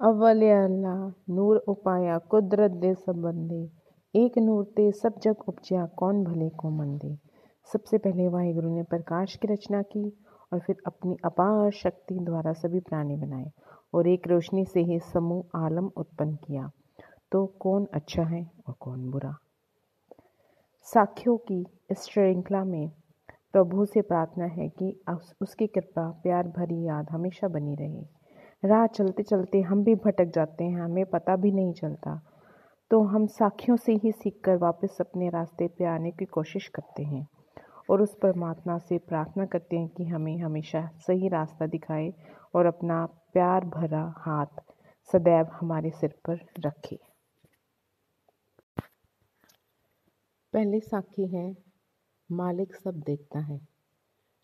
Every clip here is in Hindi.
अव्वल अल्लाह नूर उपाया कुदरत दे संबंधी। एक नूर ते सब जग उपजिया कौन भले को मंदे। सबसे पहले वाहिगुरु ने प्रकाश की रचना की और फिर अपनी अपार शक्ति द्वारा सभी प्राणी बनाए और एक रोशनी से ही समूह, आलम उत्पन्न किया। तो कौन अच्छा है और कौन बुरा? साखियों की इस श्रृंखला में प्रभु से प्रार्थना है कि उसकी कृपा, प्यार भरी याद हमेशा बनी रहे। राह चलते चलते हम भी भटक जाते हैं, हमें पता भी नहीं चलता। तो हम साखियों से ही सीख कर वापस अपने रास्ते पे आने की कोशिश करते हैं और उस परमात्मा से प्रार्थना करते हैं कि हमें हमेशा सही रास्ता दिखाए और अपना प्यार भरा हाथ सदैव हमारे सिर पर रखे। पहले साखी है, मालिक सब देखता है।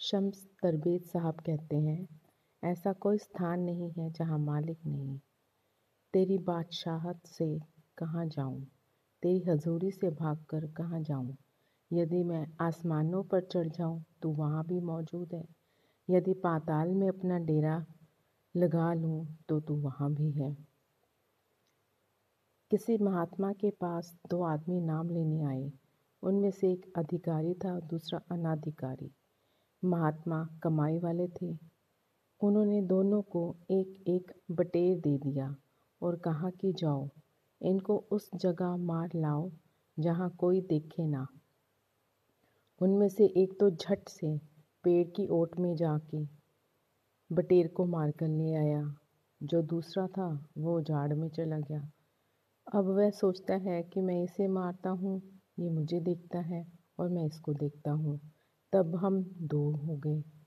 शम्स तरबीज साहब कहते हैं ऐसा कोई स्थान नहीं है जहाँ मालिक नहीं। तेरी बादशाहत से कहाँ जाऊँ? तेरी हजूरी से भाग कर कहाँ जाऊँ? यदि मैं आसमानों पर चढ़ जाऊँ तो वहाँ भी मौजूद है। यदि पाताल में अपना डेरा लगा लूँ तो तू वहाँ भी है। किसी महात्मा के पास दो आदमी नाम लेने आए। उनमें से एक अधिकारी था, दूसरा अनाधिकारी। महात्मा कमाई वाले थे। उन्होंने दोनों को एक एक बटेर दे दिया और कहा कि जाओ, इनको उस जगह मार लाओ जहाँ कोई देखे ना। उनमें से एक तो झट से पेड़ की ओट में जाके बटेर को मार कर ले आया, जो दूसरा था वो झाड़ में चला गया। अब वह सोचता है कि मैं इसे मारता हूँ, ये मुझे देखता है और मैं इसको देखता हूँ। तब हम दो हो गए।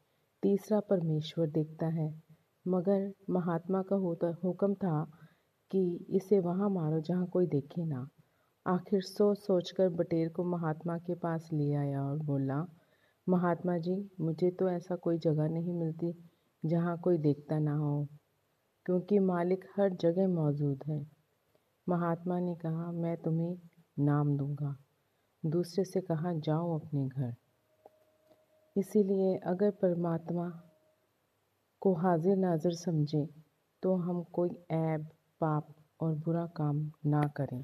तीसरा परमेश्वर देखता है। मगर महात्मा का होता, हुक्म था कि इसे वहाँ मारो जहाँ कोई देखे ना। आखिर सोच सोच कर बटेर को महात्मा के पास ले आया और बोला, महात्मा जी, मुझे तो ऐसा कोई जगह नहीं मिलती जहाँ कोई देखता ना हो, क्योंकि मालिक हर जगह मौजूद है। महात्मा ने कहा, मैं तुम्हें नाम दूँगा। दूसरे से कहा, जाओ अपने घर। इसीलिए अगर परमात्मा को हाजिर नाजिर समझें तो हम कोई ऐब, पाप और बुरा काम ना करें।